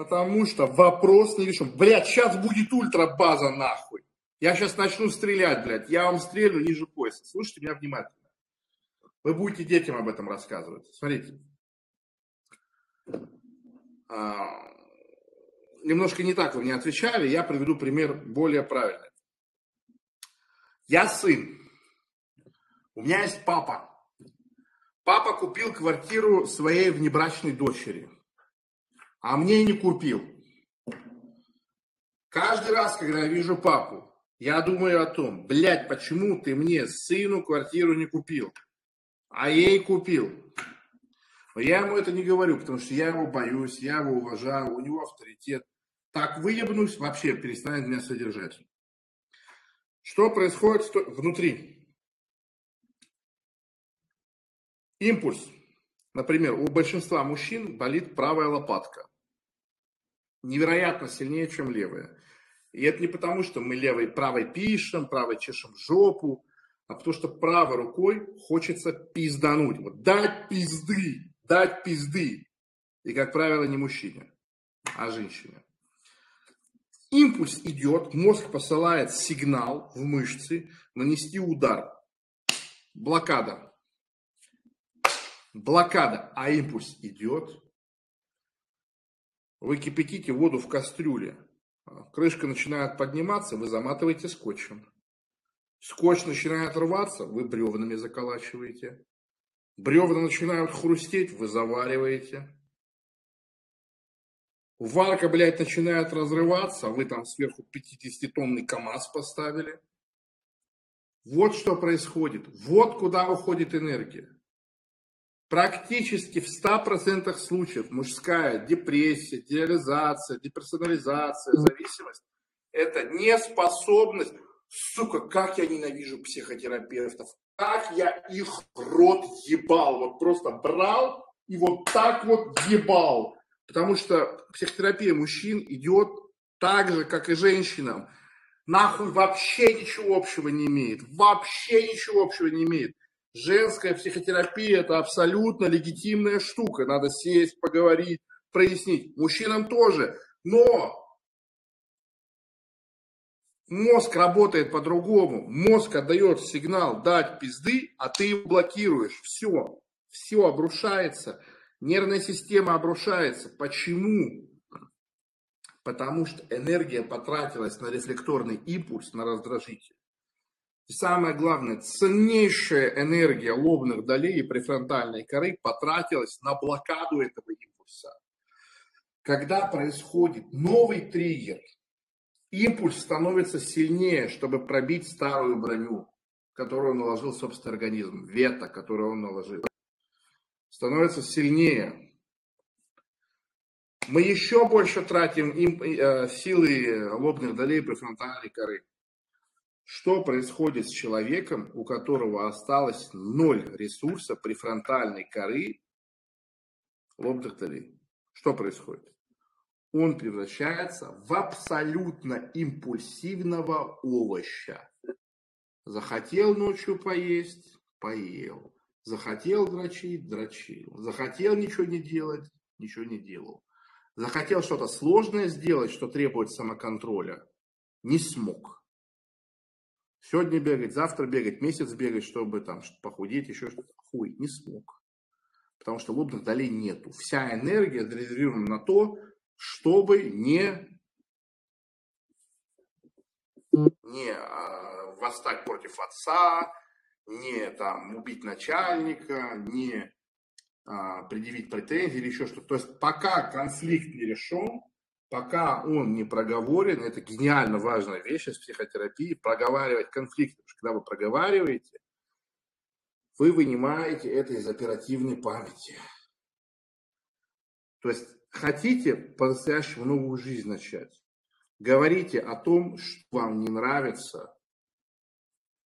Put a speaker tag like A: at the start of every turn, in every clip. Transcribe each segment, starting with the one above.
A: Потому что вопрос не решен. Блядь, сейчас будет ультрабаза нахуй. Я сейчас начну стрелять, блядь. Я вам стрелю ниже пояса. Слушайте меня внимательно. Вы будете детям об этом рассказывать. Смотрите. А, немножко не так вы мне отвечали. Я приведу пример более правильный. Я сын. У меня есть папа. Папа купил квартиру своей внебрачной дочери, а мне не купил. Каждый раз, когда я вижу папу, я думаю о том, блядь, почему ты мне, сыну, квартиру не купил, а ей купил. Я ему это не говорю, потому что я его боюсь, я его уважаю, у него авторитет. Так выебнусь, вообще перестанет меня содержать. Что происходит внутри? Импульс. Например, у большинства мужчин болит правая лопатка. Невероятно сильнее, чем левая. И это не потому, что мы левой, правой пишем, правой чешем жопу, а потому что правой рукой хочется пиздануть. Вот дать пизды, дать пизды. И, как правило, не мужчине, а женщине. Импульс идет, мозг посылает сигнал в мышцы нанести удар. Блокада. Блокада, а импульс идет. Вы кипятите воду в кастрюле. Крышка начинает подниматься, вы заматываете скотчем. Скотч начинает рваться, вы бревнами заколачиваете. Бревна начинают хрустеть, вы завариваете. Варка, блядь, начинает разрываться, а вы там сверху 50-тонный КАМАЗ поставили. Вот что происходит. Вот куда уходит энергия. Практически в 100% случаев мужская депрессия, диализация, деперсонализация, зависимость – это неспособность, сука, как я ненавижу психотерапевтов, как я их рот ебал, вот просто брал и вот так вот ебал. Потому что психотерапия мужчин идет так же, как и женщинам. Нахуй вообще ничего общего не имеет. Вообще ничего общего не имеет. Женская психотерапия – это абсолютно легитимная штука. Надо сесть, поговорить, прояснить. Мужчинам тоже. Но мозг работает по-другому. Мозг отдает сигнал дать пизды, а ты его блокируешь. Все. Все обрушается. Нервная система обрушается. Почему? Потому что энергия потратилась на рефлекторный импульс, на раздражитель. И самое главное, ценнейшая энергия лобных долей и префронтальной коры потратилась на блокаду этого импульса. Когда происходит новый триггер, импульс становится сильнее, чтобы пробить старую броню, которую наложил собственный организм, вето, которое он наложил становится сильнее. Мы еще больше тратим им, э, силы лобных долей префронтальной коры. Что происходит с человеком, у которого осталось ноль ресурса префронтальной коры лобных долей? Что происходит? Он превращается в абсолютно импульсивного овоща. Захотел ночью поесть, поел. Захотел дрочить, дрочил. Захотел ничего не делать, ничего не делал. Захотел что-то сложное сделать, что требует самоконтроля, не смог. Сегодня бегать, завтра бегать, месяц бегать, чтобы там похудеть, еще что-то. Хуй, не смог. Потому что лобных долей нету. Вся энергия зарезервирована на то, чтобы не, не а, восстать против отца, не там убить начальника, не а, предъявить претензии или еще что-то. То есть пока конфликт не решен, пока он не проговорен, это гениально важная вещь из психотерапии, проговаривать конфликт. Потому что когда вы проговариваете, вы вынимаете это из оперативной памяти. То есть хотите по-настоящему новую жизнь начать, говорите о том, что вам не нравится,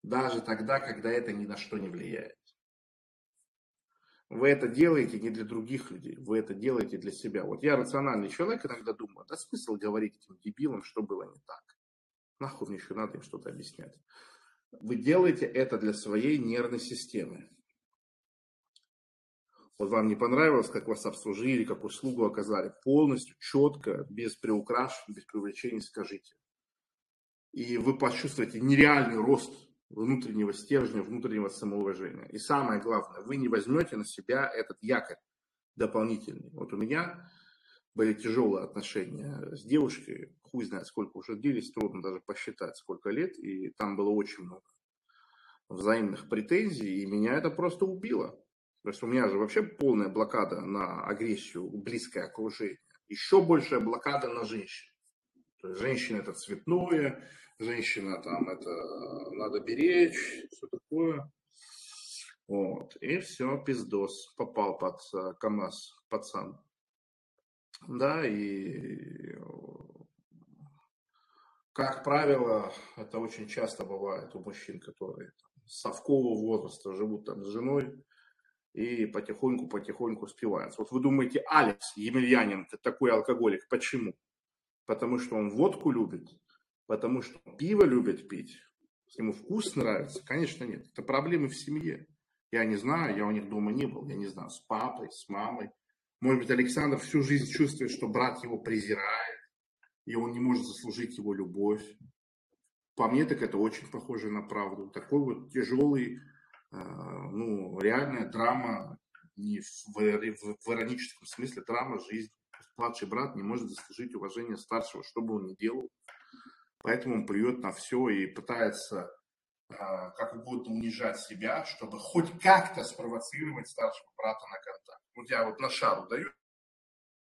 A: даже тогда, когда это ни на что не влияет. Вы это делаете не для других людей, вы это делаете для себя. Вот я рациональный человек, иногда думаю, да смысл говорить этим дебилам, что было не так. Нахуй мне еще надо им что-то объяснять. Вы делаете это для своей нервной системы. Вот вам не понравилось, как вас обслужили, как услугу оказали. Полностью, четко, без приукрашивания, без привлечения скажите. И вы почувствуете нереальный рост внутреннего стержня, внутреннего самоуважения. И самое главное, вы не возьмете на себя этот якорь дополнительный. Вот у меня были тяжелые отношения с девушкой, хуй знает сколько уже длились, трудно даже посчитать сколько лет, и там было очень много взаимных претензий, и меня это просто убило. То есть у меня же вообще полная блокада на агрессию, близкое окружение. Еще большая блокада на женщин. То есть женщина это цветное, женщина там это надо беречь, все такое. Вот. И все, пиздос. Попал под КАМАЗ пацан. Да, и как правило, это очень часто бывает у мужчин, которые совкового возраста живут там с женой и потихоньку-потихоньку спиваются. Вот вы думаете, Алекс Емельянин такой алкоголик. Почему? Потому что он водку любит, потому что пиво любит пить, ему вкус нравится? Конечно, нет. Это проблемы в семье. Я не знаю, я у них дома не был, я не знаю, с папой, с мамой. Может быть, Александр всю жизнь чувствует, что брат его презирает, и он не может заслужить его любовь. По мне, так это очень похоже на правду. Такой вот тяжелый, э, ну, реальная драма, не в, в, в ироническом смысле, драма жизни. Младший брат не может заслужить уважение старшего, что бы он ни делал. Поэтому он плюет на все и пытается э, как угодно унижать себя, чтобы хоть как-то спровоцировать старшего брата на контакт. Вот я вот на шару даю,